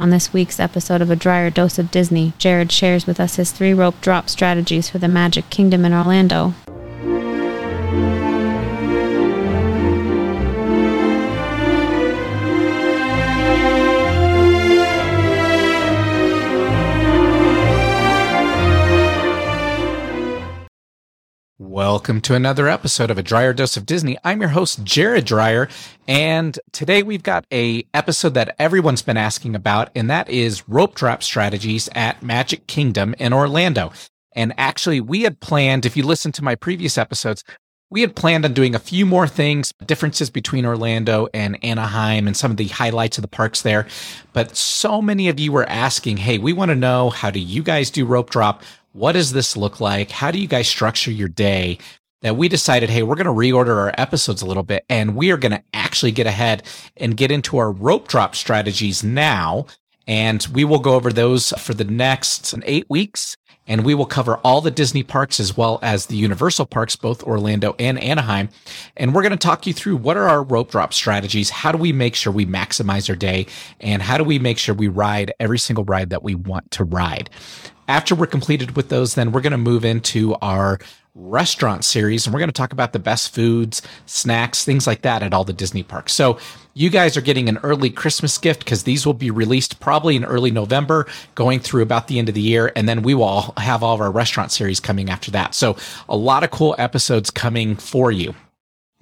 On this week's episode of A Dryer Dose of Disney, Jared shares with us his three rope drop strategies for the Magic Kingdom in Orlando. Welcome to another episode of A Dryer Dose of Disney. I'm your host, Jared Dryer, and today we've got a episode that everyone's been asking about, and that is rope drop strategies at Magic Kingdom in Orlando. And actually, we had planned, if you listen to my previous episodes, we had planned on doing a few more things, differences between Orlando and Anaheim and some of the highlights of the parks there. But so many of you were asking, Hey, we want to know how do you guys do rope drop? What does this look like? How do you guys structure your day? That we decided, hey, we're going to reorder our episodes a little bit and we are going to actually get ahead and get into our rope drop strategies now. And we will go over those for the next eight weeks. And we will cover all the Disney parks as well as the Universal parks, both Orlando and Anaheim. And we're going to talk you through what are our rope drop strategies? How do we make sure we maximize our day? And how do we make sure we ride every single ride that we want to ride? After we're completed with those, then we're going to move into our restaurant series and we're going to talk about the best foods, snacks, things like that at all the Disney parks. So you guys are getting an early Christmas gift because these will be released probably in early November, going through about the end of the year. And then we will have all of our restaurant series coming after that. So a lot of cool episodes coming for you.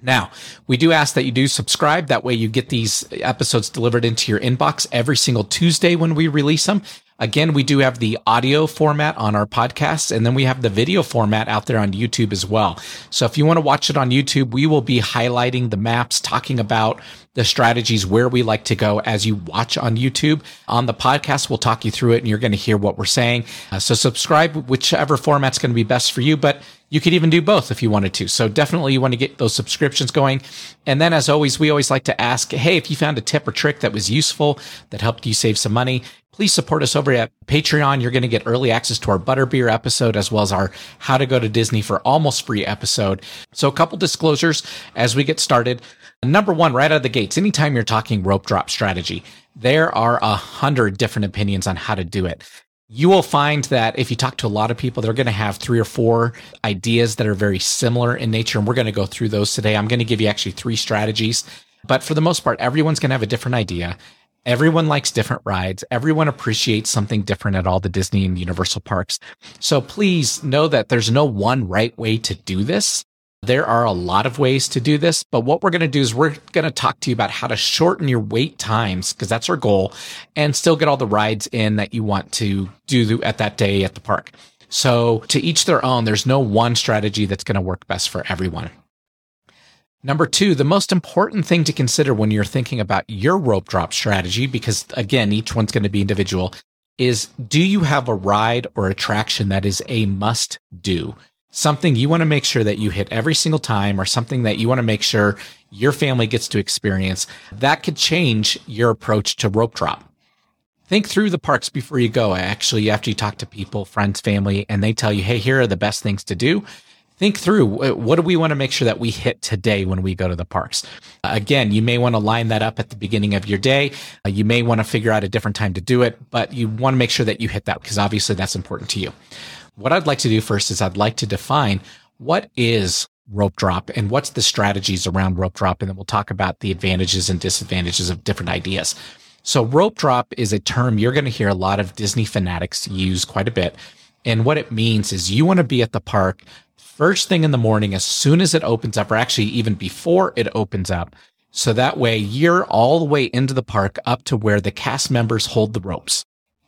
Now, we do ask that you do subscribe. That way you get these episodes delivered into your inbox every single Tuesday when we release them. Again, we do have the audio format on our podcasts, and then we have the video format out there on YouTube as well. So if you want to watch it on YouTube, we will be highlighting the maps, talking about the strategies where we like to go as you watch on YouTube. On the podcast, we'll talk you through it and you're going to hear what we're saying. Uh, so subscribe, whichever format's going to be best for you, but you could even do both if you wanted to. So definitely you want to get those subscriptions going. And then as always, we always like to ask, Hey, if you found a tip or trick that was useful, that helped you save some money, please support us over at Patreon. You're going to get early access to our Butterbeer episode as well as our How to Go to Disney for Almost Free episode. So a couple disclosures as we get started. Number one, right out of the gates, anytime you're talking rope drop strategy, there are a hundred different opinions on how to do it. You will find that if you talk to a lot of people, they're going to have three or four ideas that are very similar in nature. And we're going to go through those today. I'm going to give you actually three strategies. But for the most part, everyone's going to have a different idea. Everyone likes different rides. Everyone appreciates something different at all the Disney and Universal parks. So please know that there's no one right way to do this. There are a lot of ways to do this, but what we're going to do is we're going to talk to you about how to shorten your wait times because that's our goal and still get all the rides in that you want to do at that day at the park. So to each their own, there's no one strategy that's going to work best for everyone. Number two, the most important thing to consider when you're thinking about your rope drop strategy, because again, each one's going to be individual, is do you have a ride or attraction that is a must do? Something you want to make sure that you hit every single time or something that you want to make sure your family gets to experience. That could change your approach to rope drop. Think through the parks before you go. Actually, after you talk to people, friends, family, and they tell you, Hey, here are the best things to do think through what do we want to make sure that we hit today when we go to the parks. Again, you may want to line that up at the beginning of your day. You may want to figure out a different time to do it, but you want to make sure that you hit that because obviously that's important to you. What I'd like to do first is I'd like to define what is rope drop and what's the strategies around rope drop. And then we'll talk about the advantages and disadvantages of different ideas. So rope drop is a term you're going to hear a lot of Disney fanatics use quite a bit. And what it means is you want to be at the park first thing in the morning as soon as it opens up, or actually even before it opens up. So that way you're all the way into the park up to where the cast members hold the ropes.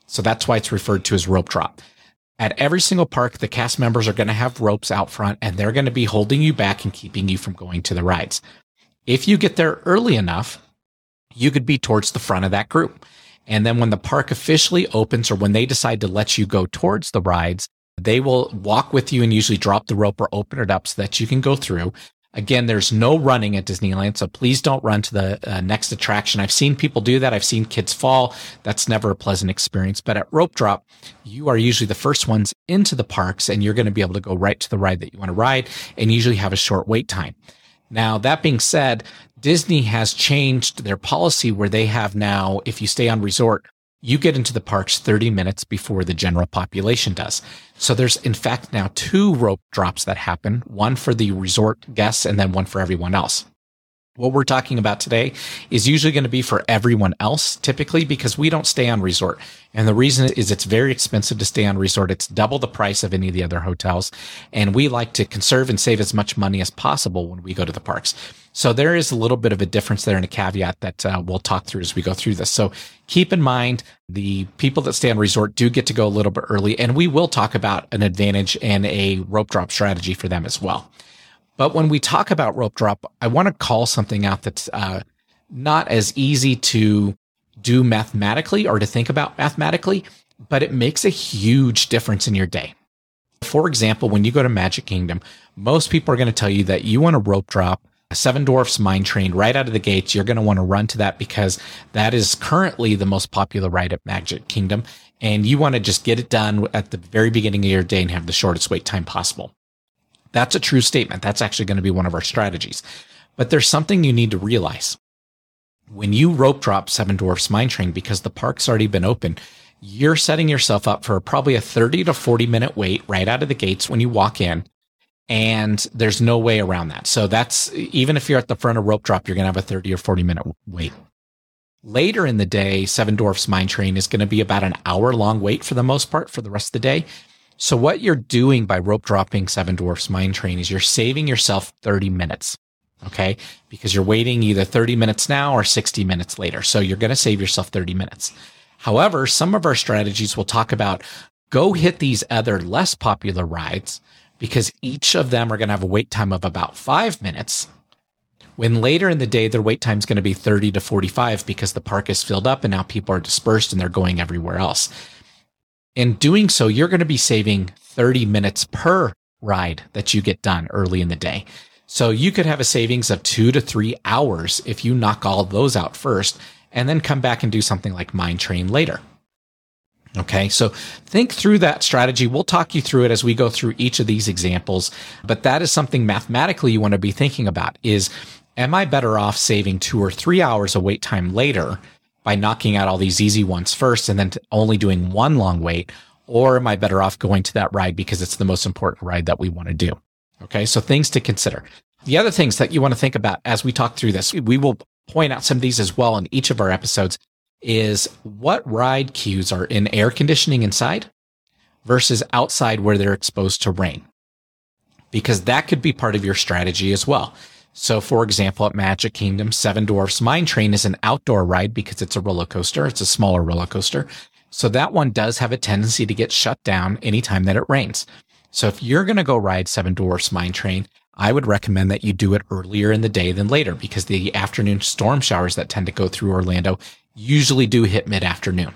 So that's why it's referred to as rope drop. At every single park, the cast members are going to have ropes out front and they're going to be holding you back and keeping you from going to the rides. If you get there early enough, you could be towards the front of that group. And then when the park officially opens or when they decide to let you go towards the rides, they will walk with you and usually drop the rope or open it up so that you can go through. Again, there's no running at Disneyland, so please don't run to the uh, next attraction. I've seen people do that. I've seen kids fall. That's never a pleasant experience. But at rope drop, you are usually the first ones into the parks and you're going to be able to go right to the ride that you want to ride and usually have a short wait time. Now, that being said, Disney has changed their policy where they have now, if you stay on resort, you get into the parks 30 minutes before the general population does. So there's in fact now two rope drops that happen, one for the resort guests and then one for everyone else. What we're talking about today is usually going to be for everyone else, typically because we don't stay on resort. And the reason is it's very expensive to stay on resort. It's double the price of any of the other hotels. And we like to conserve and save as much money as possible when we go to the parks. So there is a little bit of a difference there and a caveat that uh, we'll talk through as we go through this. So keep in mind the people that stay on resort do get to go a little bit early and we will talk about an advantage and a rope drop strategy for them as well. But when we talk about rope drop, I want to call something out that's uh, not as easy to do mathematically or to think about mathematically, but it makes a huge difference in your day. For example, when you go to Magic Kingdom, most people are going to tell you that you want to rope drop Seven Dwarfs Mine Train right out of the gates. You're going to want to run to that because that is currently the most popular ride at Magic Kingdom. And you want to just get it done at the very beginning of your day and have the shortest wait time possible. That's a true statement. That's actually going to be one of our strategies. But there's something you need to realize. When you rope drop Seven Dwarfs Mine Train, because the park's already been open, you're setting yourself up for probably a 30 to 40 minute wait right out of the gates when you walk in. And there's no way around that. So that's even if you're at the front of rope drop, you're going to have a 30 or 40 minute wait. Later in the day, Seven Dwarfs Mine Train is going to be about an hour long wait for the most part for the rest of the day. So what you're doing by rope dropping Seven Dwarfs Mine Train is you're saving yourself 30 minutes. Okay. Because you're waiting either 30 minutes now or 60 minutes later. So you're going to save yourself 30 minutes. However, some of our strategies will talk about go hit these other less popular rides because each of them are going to have a wait time of about five minutes. When later in the day, their wait time is going to be 30 to 45 because the park is filled up and now people are dispersed and they're going everywhere else. In doing so, you're going to be saving 30 minutes per ride that you get done early in the day. So you could have a savings of two to three hours if you knock all those out first and then come back and do something like Mine Train later. Okay, so think through that strategy. We'll talk you through it as we go through each of these examples, but that is something mathematically you want to be thinking about is, am I better off saving two or three hours of wait time later by knocking out all these easy ones first and then only doing one long wait? Or am I better off going to that ride because it's the most important ride that we want to do? Okay. So things to consider. The other things that you want to think about as we talk through this, we will point out some of these as well in each of our episodes is what ride queues are in air conditioning inside versus outside where they're exposed to rain. Because that could be part of your strategy as well. So, for example, at Magic Kingdom, Seven Dwarfs Mine Train is an outdoor ride because it's a roller coaster. It's a smaller roller coaster. So that one does have a tendency to get shut down anytime that it rains. So if you're going to go ride Seven Dwarfs Mine Train, I would recommend that you do it earlier in the day than later because the afternoon storm showers that tend to go through Orlando usually do hit mid afternoon.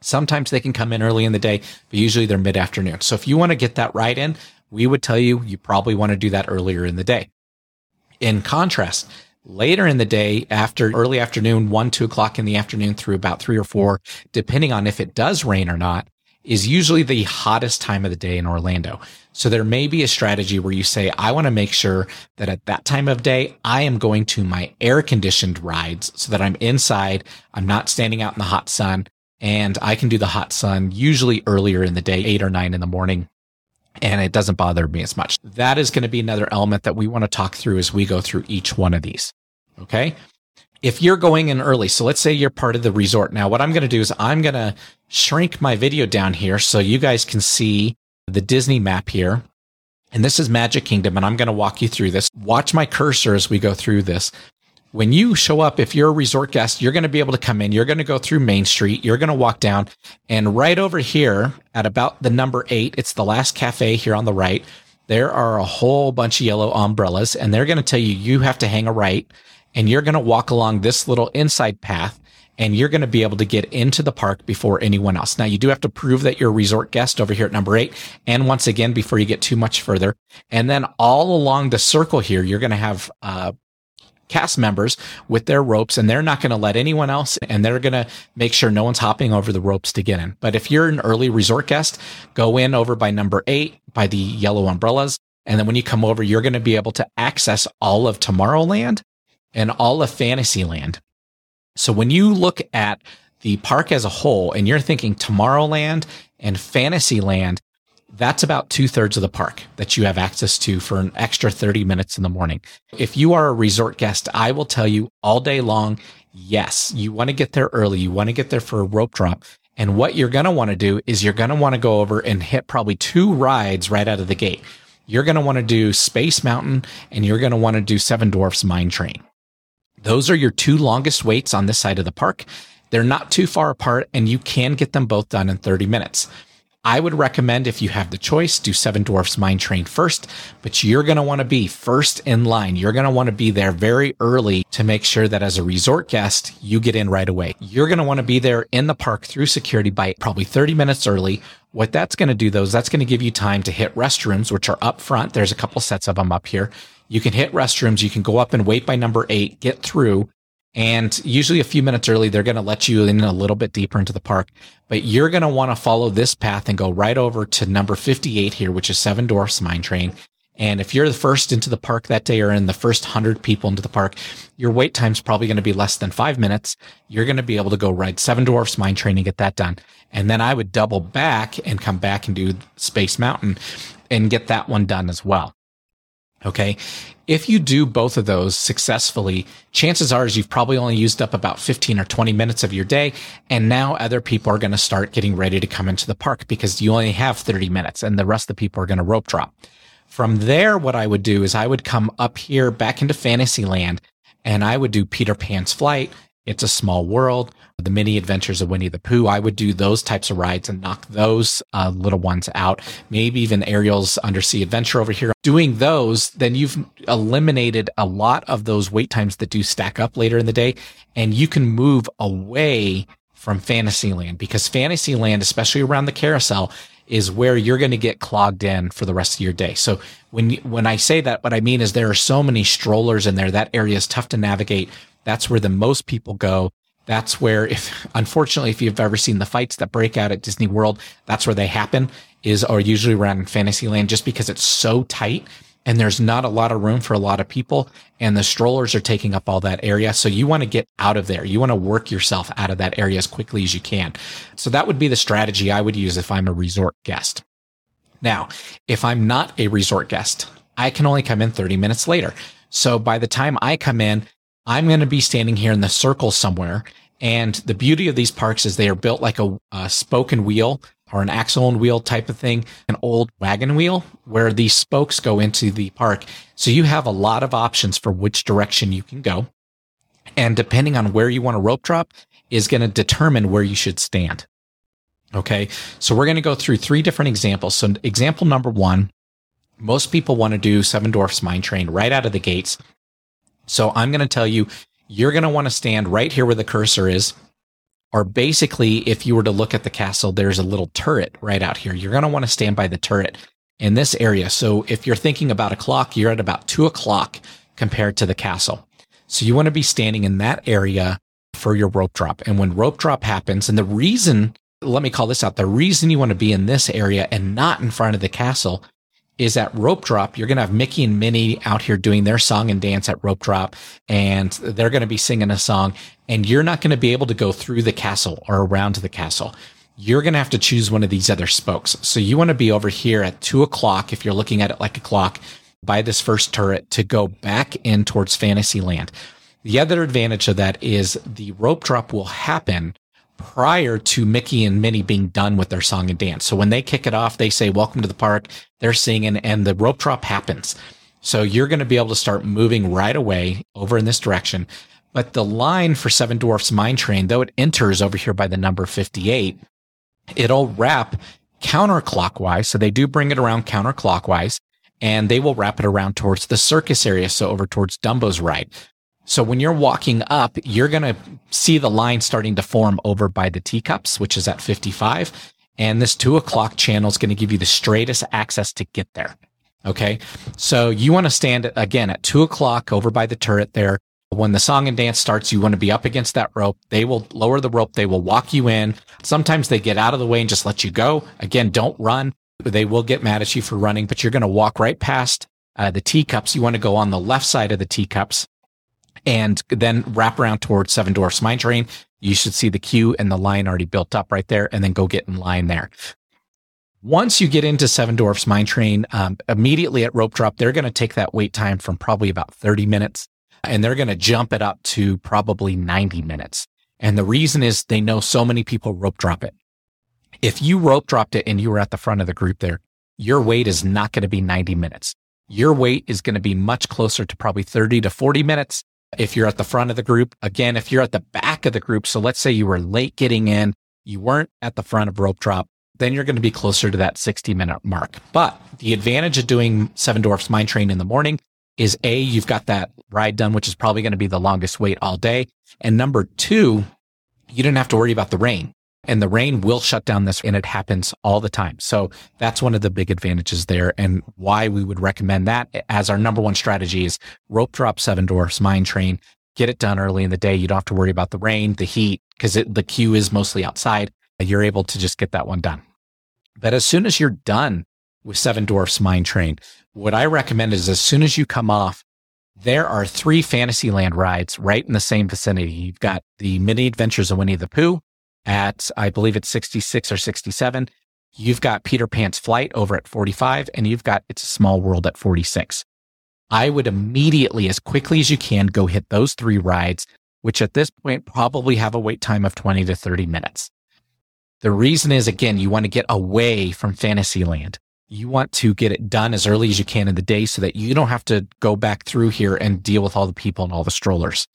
Sometimes they can come in early in the day, but usually they're mid afternoon. So if you want to get that ride in, we would tell you you probably want to do that earlier in the day. In contrast, later in the day, after early afternoon, one, two o'clock in the afternoon through about three or four, depending on if it does rain or not, is usually the hottest time of the day in Orlando. So there may be a strategy where you say, I want to make sure that at that time of day, I am going to my air conditioned rides so that I'm inside. I'm not standing out in the hot sun and I can do the hot sun usually earlier in the day, eight or nine in the morning and it doesn't bother me as much. That is going to be another element that we want to talk through as we go through each one of these. Okay. If you're going in early, so let's say you're part of the resort. Now, what I'm going to do is I'm going to shrink my video down here so you guys can see the Disney map here. And this is Magic Kingdom, and I'm going to walk you through this. Watch my cursor as we go through this when you show up, if you're a resort guest, you're going to be able to come in. You're going to go through Main Street. You're going to walk down and right over here at about the number eight, it's the last cafe here on the right. There are a whole bunch of yellow umbrellas and they're going to tell you, you have to hang a right and you're going to walk along this little inside path and you're going to be able to get into the park before anyone else. Now you do have to prove that you're a resort guest over here at number eight. And once again, before you get too much further, and then all along the circle here, you're going to have, uh, cast members with their ropes and they're not going to let anyone else and they're going to make sure no one's hopping over the ropes to get in. But if you're an early resort guest, go in over by number eight by the yellow umbrellas. And then when you come over, you're going to be able to access all of Tomorrowland and all of Fantasyland. So when you look at the park as a whole, and you're thinking Tomorrowland and Fantasyland, that's about two thirds of the park that you have access to for an extra 30 minutes in the morning. If you are a resort guest, I will tell you all day long, yes, you want to get there early. You want to get there for a rope drop. And what you're going to want to do is you're going to want to go over and hit probably two rides right out of the gate. You're going to want to do Space Mountain and you're going to want to do Seven Dwarfs Mine Train. Those are your two longest waits on this side of the park. They're not too far apart and you can get them both done in 30 minutes. I would recommend if you have the choice, do Seven Dwarfs Mine Train first, but you're going to want to be first in line. You're going to want to be there very early to make sure that as a resort guest, you get in right away. You're going to want to be there in the park through security by probably 30 minutes early. What that's going to do though is that's going to give you time to hit restrooms, which are up front. There's a couple sets of them up here. You can hit restrooms. You can go up and wait by number eight, get through, and usually a few minutes early, they're going to let you in a little bit deeper into the park, but you're going to want to follow this path and go right over to number 58 here, which is Seven Dwarfs Mine Train. And if you're the first into the park that day or in the first hundred people into the park, your wait time is probably going to be less than five minutes. You're going to be able to go ride Seven Dwarfs Mine Train and get that done. And then I would double back and come back and do Space Mountain and get that one done as well. Okay. If you do both of those successfully, chances are is you've probably only used up about 15 or 20 minutes of your day. And now other people are going to start getting ready to come into the park because you only have 30 minutes and the rest of the people are going to rope drop. From there, what I would do is I would come up here back into Fantasyland and I would do Peter Pan's flight. It's a small world the mini adventures of Winnie the Pooh. I would do those types of rides and knock those uh, little ones out. Maybe even Ariel's Undersea Adventure over here. Doing those, then you've eliminated a lot of those wait times that do stack up later in the day, and you can move away from Fantasyland because Fantasyland, especially around the carousel, is where you're going to get clogged in for the rest of your day. So when when I say that, what I mean is there are so many strollers in there. That area is tough to navigate. That's where the most people go that's where if unfortunately if you've ever seen the fights that break out at Disney World, that's where they happen is or usually around Fantasyland just because it's so tight and there's not a lot of room for a lot of people and the strollers are taking up all that area. So you want to get out of there. You want to work yourself out of that area as quickly as you can. So that would be the strategy I would use if I'm a resort guest. Now, if I'm not a resort guest, I can only come in 30 minutes later. So by the time I come in, I'm going to be standing here in the circle somewhere. And the beauty of these parks is they are built like a, a spoken wheel or an axle and wheel type of thing, an old wagon wheel where these spokes go into the park. So you have a lot of options for which direction you can go. And depending on where you want to rope drop is going to determine where you should stand. Okay. So we're going to go through three different examples. So example number one, most people want to do Seven Dwarfs Mine Train right out of the gates. So I'm going to tell you, you're going to want to stand right here where the cursor is. Or basically, if you were to look at the castle, there's a little turret right out here. You're going to want to stand by the turret in this area. So if you're thinking about a clock, you're at about two o'clock compared to the castle. So you want to be standing in that area for your rope drop. And when rope drop happens, and the reason, let me call this out, the reason you want to be in this area and not in front of the castle is at rope drop. You're going to have mickey and minnie out here doing their song and dance at rope drop and they're going to be singing a song and you're not going to be able to go through the castle or around the castle. You're going to have to choose one of these other spokes. So you want to be over here at two o'clock if you're looking at it like a clock by this first turret to go back in towards fantasyland. The other advantage of that is the rope drop will happen prior to Mickey and Minnie being done with their song and dance. So when they kick it off, they say, welcome to the park. They're singing and the rope drop happens. So you're going to be able to start moving right away over in this direction. But the line for Seven Dwarfs Mine Train, though it enters over here by the number 58, it'll wrap counterclockwise. So they do bring it around counterclockwise and they will wrap it around towards the circus area. So over towards Dumbo's ride. So when you're walking up, you're going to see the line starting to form over by the teacups, which is at 55. And this two o'clock channel is going to give you the straightest access to get there. Okay. So you want to stand again at two o'clock over by the turret there. When the song and dance starts, you want to be up against that rope. They will lower the rope. They will walk you in. Sometimes they get out of the way and just let you go. Again, don't run. They will get mad at you for running, but you're going to walk right past uh, the teacups. You want to go on the left side of the teacups and then wrap around towards Seven Dwarfs Mine Train. you should see the queue and the line already built up right there and then go get in line there. Once you get into Seven Dwarfs Mine Train, um, immediately at rope drop, they're going to take that wait time from probably about 30 minutes and they're going to jump it up to probably 90 minutes. And the reason is they know so many people rope drop it. If you rope dropped it and you were at the front of the group there, your wait is not going to be 90 minutes. Your wait is going to be much closer to probably 30 to 40 minutes. If you're at the front of the group, again, if you're at the back of the group, so let's say you were late getting in, you weren't at the front of rope drop, then you're going to be closer to that 60 minute mark. But the advantage of doing Seven Dwarfs Mine Train in the morning is A, you've got that ride done, which is probably going to be the longest wait all day. And number two, you don't have to worry about the rain and the rain will shut down this and it happens all the time. So that's one of the big advantages there and why we would recommend that as our number one strategy is rope drop seven dwarfs mine train, get it done early in the day. You don't have to worry about the rain, the heat, because the queue is mostly outside. You're able to just get that one done. But as soon as you're done with seven dwarfs mine train, what I recommend is as soon as you come off, there are three Fantasyland rides right in the same vicinity. You've got the mini adventures of Winnie the Pooh, at, I believe it's 66 or 67. You've got Peter Pan's flight over at 45 and you've got It's a Small World at 46. I would immediately, as quickly as you can, go hit those three rides, which at this point probably have a wait time of 20 to 30 minutes. The reason is, again, you want to get away from Fantasyland. You want to get it done as early as you can in the day so that you don't have to go back through here and deal with all the people and all the strollers.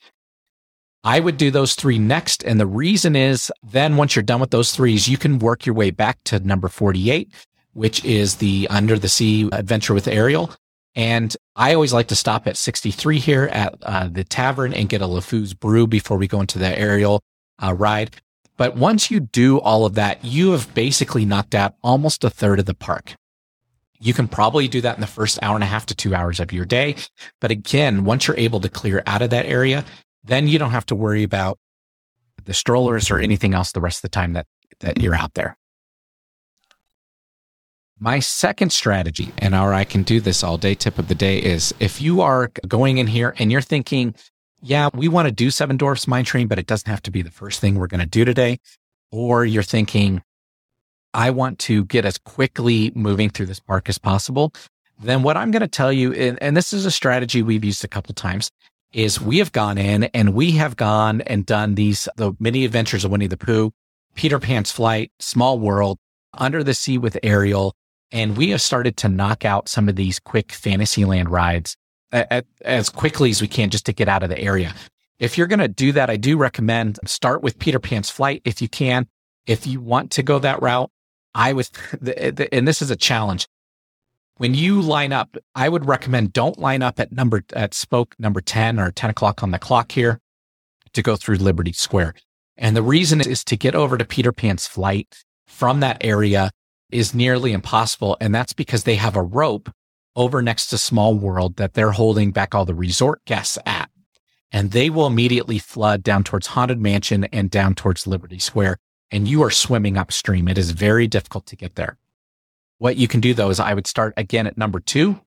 I would do those three next. And the reason is then once you're done with those threes, you can work your way back to number 48, which is the under the sea adventure with Ariel. And I always like to stop at 63 here at uh, the tavern and get a LeFou's brew before we go into the Ariel uh, ride. But once you do all of that, you have basically knocked out almost a third of the park. You can probably do that in the first hour and a half to two hours of your day. But again, once you're able to clear out of that area, then you don't have to worry about the strollers or anything else the rest of the time that, that you're out there. My second strategy, and our I can do this all day tip of the day is if you are going in here and you're thinking, yeah, we want to do Seven Dwarfs Mine Train, but it doesn't have to be the first thing we're going to do today. Or you're thinking, I want to get as quickly moving through this park as possible. Then what I'm going to tell you, and, and this is a strategy we've used a couple times, is we have gone in and we have gone and done these, the mini adventures of Winnie the Pooh, Peter Pan's flight, small world, under the sea with Ariel. And we have started to knock out some of these quick Fantasyland rides at, at, as quickly as we can just to get out of the area. If you're going to do that, I do recommend start with Peter Pan's flight if you can. If you want to go that route, I was, and this is a challenge when you line up, I would recommend don't line up at number at spoke number 10 or 10 o'clock on the clock here to go through Liberty Square. And the reason is to get over to Peter Pan's flight from that area is nearly impossible. And that's because they have a rope over next to Small World that they're holding back all the resort guests at. And they will immediately flood down towards Haunted Mansion and down towards Liberty Square. And you are swimming upstream. It is very difficult to get there. What you can do though is I would start again at number two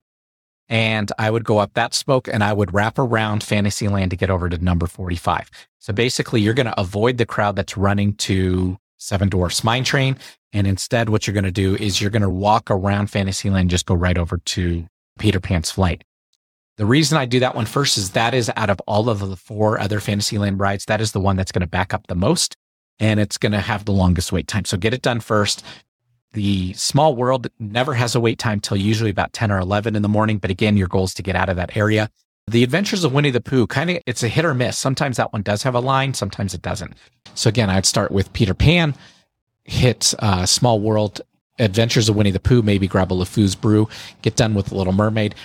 and I would go up that spoke and I would wrap around Fantasyland to get over to number 45. So basically you're going to avoid the crowd that's running to Seven Dwarfs Mine Train. And instead, what you're going to do is you're going to walk around Fantasyland, just go right over to Peter Pan's flight. The reason I do that one first is that is out of all of the four other Fantasyland rides, that is the one that's going to back up the most and it's going to have the longest wait time. So get it done first. The small world never has a wait time till usually about 10 or 11 in the morning. But again, your goal is to get out of that area. The Adventures of Winnie the Pooh kind of, it's a hit or miss. Sometimes that one does have a line. Sometimes it doesn't. So again, I'd start with Peter Pan, hit uh, Small World, Adventures of Winnie the Pooh, maybe grab a LeFou's brew, get done with the Little Mermaid.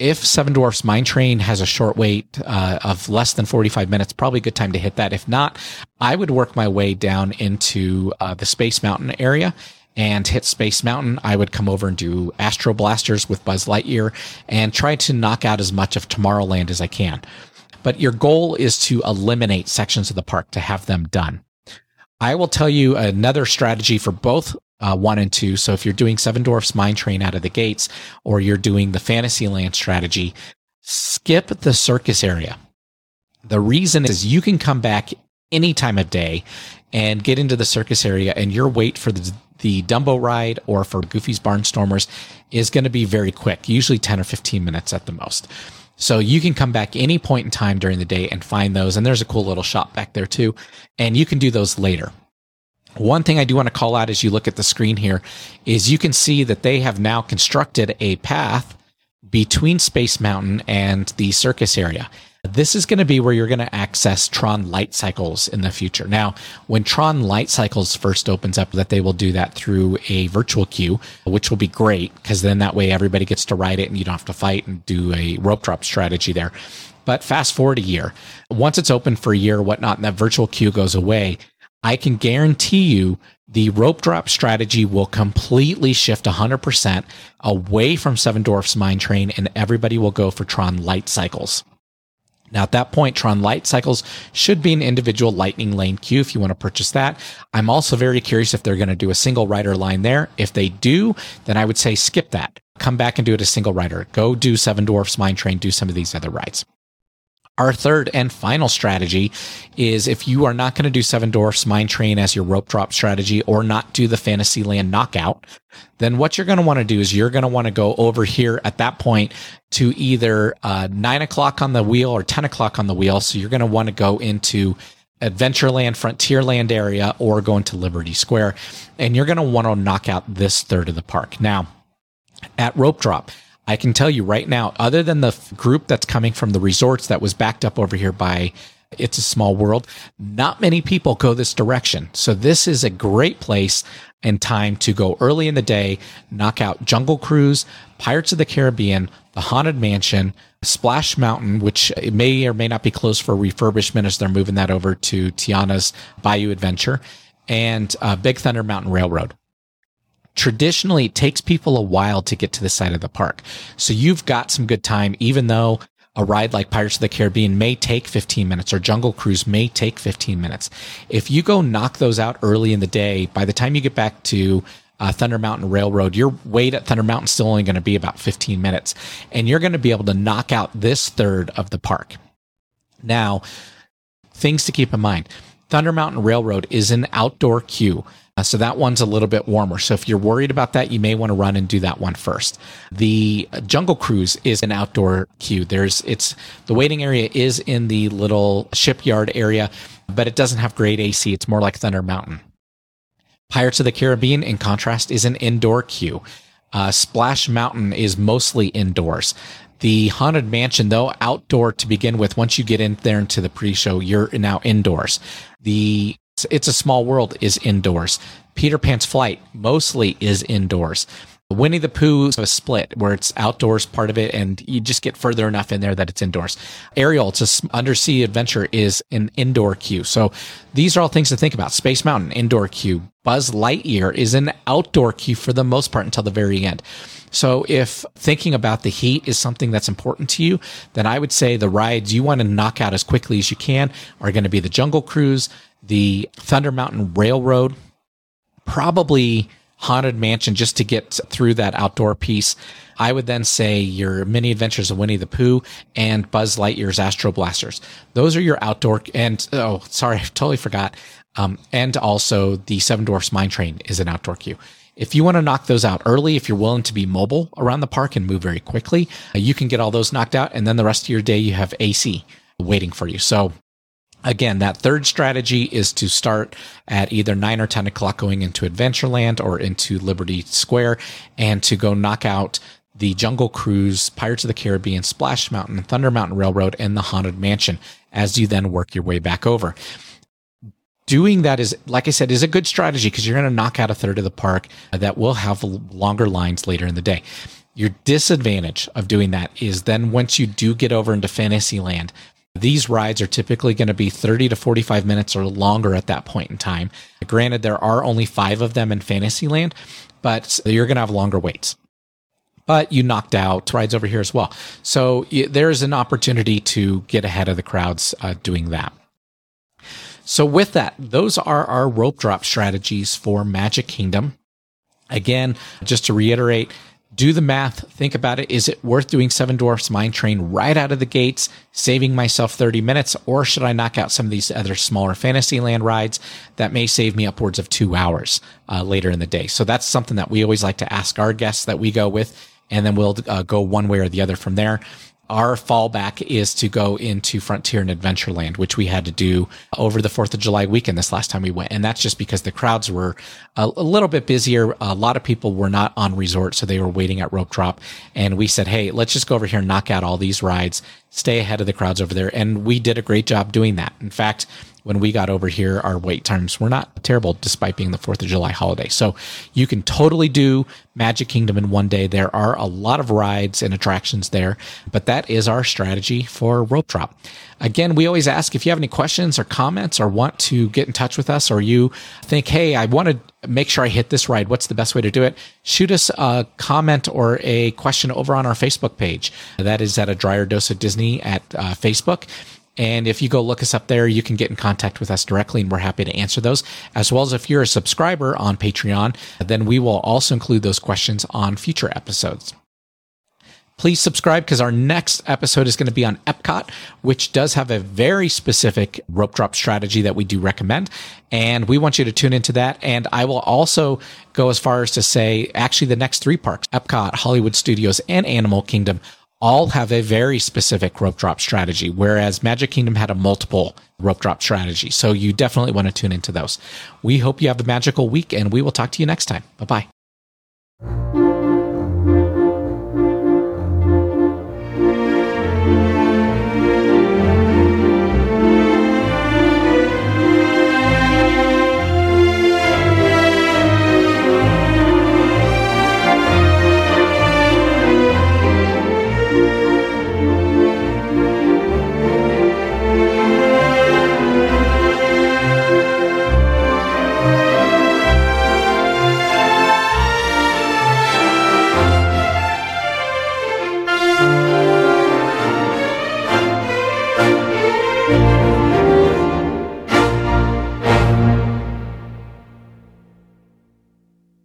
If Seven Dwarfs Mine Train has a short wait uh, of less than 45 minutes, probably a good time to hit that. If not, I would work my way down into uh, the Space Mountain area and hit Space Mountain, I would come over and do Astro Blasters with Buzz Lightyear and try to knock out as much of Tomorrowland as I can. But your goal is to eliminate sections of the park to have them done. I will tell you another strategy for both uh, one and two. So if you're doing Seven Dwarfs Mine Train out of the gates or you're doing the Fantasyland strategy, skip the circus area. The reason is you can come back any time of day and get into the circus area and your wait for the, the Dumbo ride or for Goofy's Barnstormers is going to be very quick, usually 10 or 15 minutes at the most. So you can come back any point in time during the day and find those. And there's a cool little shop back there too. And you can do those later. One thing I do want to call out as you look at the screen here is you can see that they have now constructed a path between Space Mountain and the circus area. This is going to be where you're going to access Tron Light Cycles in the future. Now, when Tron Light Cycles first opens up, that they will do that through a virtual queue, which will be great because then that way everybody gets to ride it and you don't have to fight and do a rope drop strategy there. But fast forward a year, once it's open for a year or whatnot, and that virtual queue goes away, I can guarantee you the rope drop strategy will completely shift 100% away from Seven Dwarfs Mine Train and everybody will go for Tron Light Cycles. Now, at that point, Tron Light Cycles should be an individual Lightning Lane queue if you want to purchase that. I'm also very curious if they're going to do a single rider line there. If they do, then I would say skip that. Come back and do it a single rider. Go do Seven Dwarfs Mine Train, do some of these other rides. Our third and final strategy is if you are not going to do Seven Dwarfs Mine Train as your rope drop strategy or not do the Fantasyland knockout, then what you're going to want to do is you're going to want to go over here at that point to either uh, nine o'clock on the wheel or 10 o'clock on the wheel. So you're going to want to go into Adventureland, Frontierland area, or go into Liberty Square. And you're going to want to knock out this third of the park. Now, at rope drop, I can tell you right now, other than the f- group that's coming from the resorts that was backed up over here by It's a Small World, not many people go this direction. So this is a great place and time to go early in the day, knock out Jungle Cruise, Pirates of the Caribbean, the Haunted Mansion, Splash Mountain, which may or may not be closed for refurbishment as they're moving that over to Tiana's Bayou Adventure, and uh, Big Thunder Mountain Railroad traditionally it takes people a while to get to the side of the park. So you've got some good time, even though a ride like Pirates of the Caribbean may take 15 minutes or Jungle Cruise may take 15 minutes. If you go knock those out early in the day, by the time you get back to uh, Thunder Mountain Railroad, your wait at Thunder Mountain still only going to be about 15 minutes, and you're going to be able to knock out this third of the park. Now, things to keep in mind Thunder Mountain Railroad is an outdoor queue. Uh, so that one's a little bit warmer. So if you're worried about that, you may want to run and do that one first. The Jungle Cruise is an outdoor queue. There's, it's, the waiting area is in the little shipyard area, but it doesn't have great AC. It's more like Thunder Mountain. Pirates of the Caribbean, in contrast, is an indoor queue. Uh, Splash Mountain is mostly indoors. The Haunted Mansion, though, outdoor to begin with. Once you get in there into the pre-show, you're now indoors. The it's a Small World is indoors. Peter Pan's Flight mostly is indoors. Winnie the Pooh's a split where it's outdoors part of it and you just get further enough in there that it's indoors. Ariel, it's a undersea adventure is an indoor queue. So these are all things to think about. Space Mountain, indoor queue. Buzz Lightyear is an outdoor queue for the most part until the very end. So if thinking about the heat is something that's important to you, then I would say the rides you want to knock out as quickly as you can are going to be the Jungle Cruise, the Thunder Mountain Railroad, probably Haunted Mansion just to get through that outdoor piece. I would then say your Mini Adventures of Winnie the Pooh and Buzz Lightyear's Astro Blasters. Those are your outdoor and oh, sorry, I totally forgot. Um, and also the Seven Dwarfs Mine Train is an outdoor queue. If you want to knock those out early, if you're willing to be mobile around the park and move very quickly, uh, you can get all those knocked out. And then the rest of your day, you have AC waiting for you. So Again, that third strategy is to start at either nine or 10 o'clock going into Adventureland or into Liberty Square and to go knock out the Jungle Cruise, Pirates of the Caribbean, Splash Mountain, Thunder Mountain Railroad, and the Haunted Mansion as you then work your way back over. Doing that is, like I said, is a good strategy because you're going to knock out a third of the park that will have longer lines later in the day. Your disadvantage of doing that is then once you do get over into Fantasyland, these rides are typically going to be 30 to 45 minutes or longer at that point in time. Granted, there are only five of them in Fantasyland, but you're going to have longer waits. But you knocked out rides over here as well. So there's an opportunity to get ahead of the crowds uh, doing that. So, with that, those are our rope drop strategies for Magic Kingdom. Again, just to reiterate, do the math, think about it. Is it worth doing Seven Dwarfs Mine Train right out of the gates, saving myself 30 minutes, or should I knock out some of these other smaller Fantasyland rides that may save me upwards of two hours uh, later in the day? So that's something that we always like to ask our guests that we go with, and then we'll uh, go one way or the other from there our fallback is to go into Frontier and Adventureland, which we had to do over the 4th of July weekend this last time we went. And that's just because the crowds were a, a, little bit busier. A lot of people were not on resort, so they were waiting at rope drop. And we said, hey, let's just go over here and knock out all these rides, stay ahead of the crowds over there. And we did a great job doing that. In fact, when we got over here, our wait times were not terrible despite being the 4th of July holiday. So you can totally do Magic Kingdom in one day. There are a lot of rides and attractions there, but that is our strategy for Rope Drop. Again, we always ask if you have any questions or comments or want to get in touch with us or you think, hey, I want to make sure I hit this ride. What's the best way to do it? Shoot us a comment or a question over on our Facebook page. That is at a dryer dose of Disney at uh, Facebook. And if you go look us up there, you can get in contact with us directly and we're happy to answer those. As well as if you're a subscriber on Patreon, then we will also include those questions on future episodes. Please subscribe because our next episode is going to be on Epcot, which does have a very specific rope drop strategy that we do recommend. And we want you to tune into that. And I will also go as far as to say, actually, the next three parks, Epcot, Hollywood Studios, and Animal Kingdom, all have a very specific rope drop strategy, whereas Magic Kingdom had a multiple rope drop strategy. So you definitely want to tune into those. We hope you have a magical week and we will talk to you next time. Bye bye.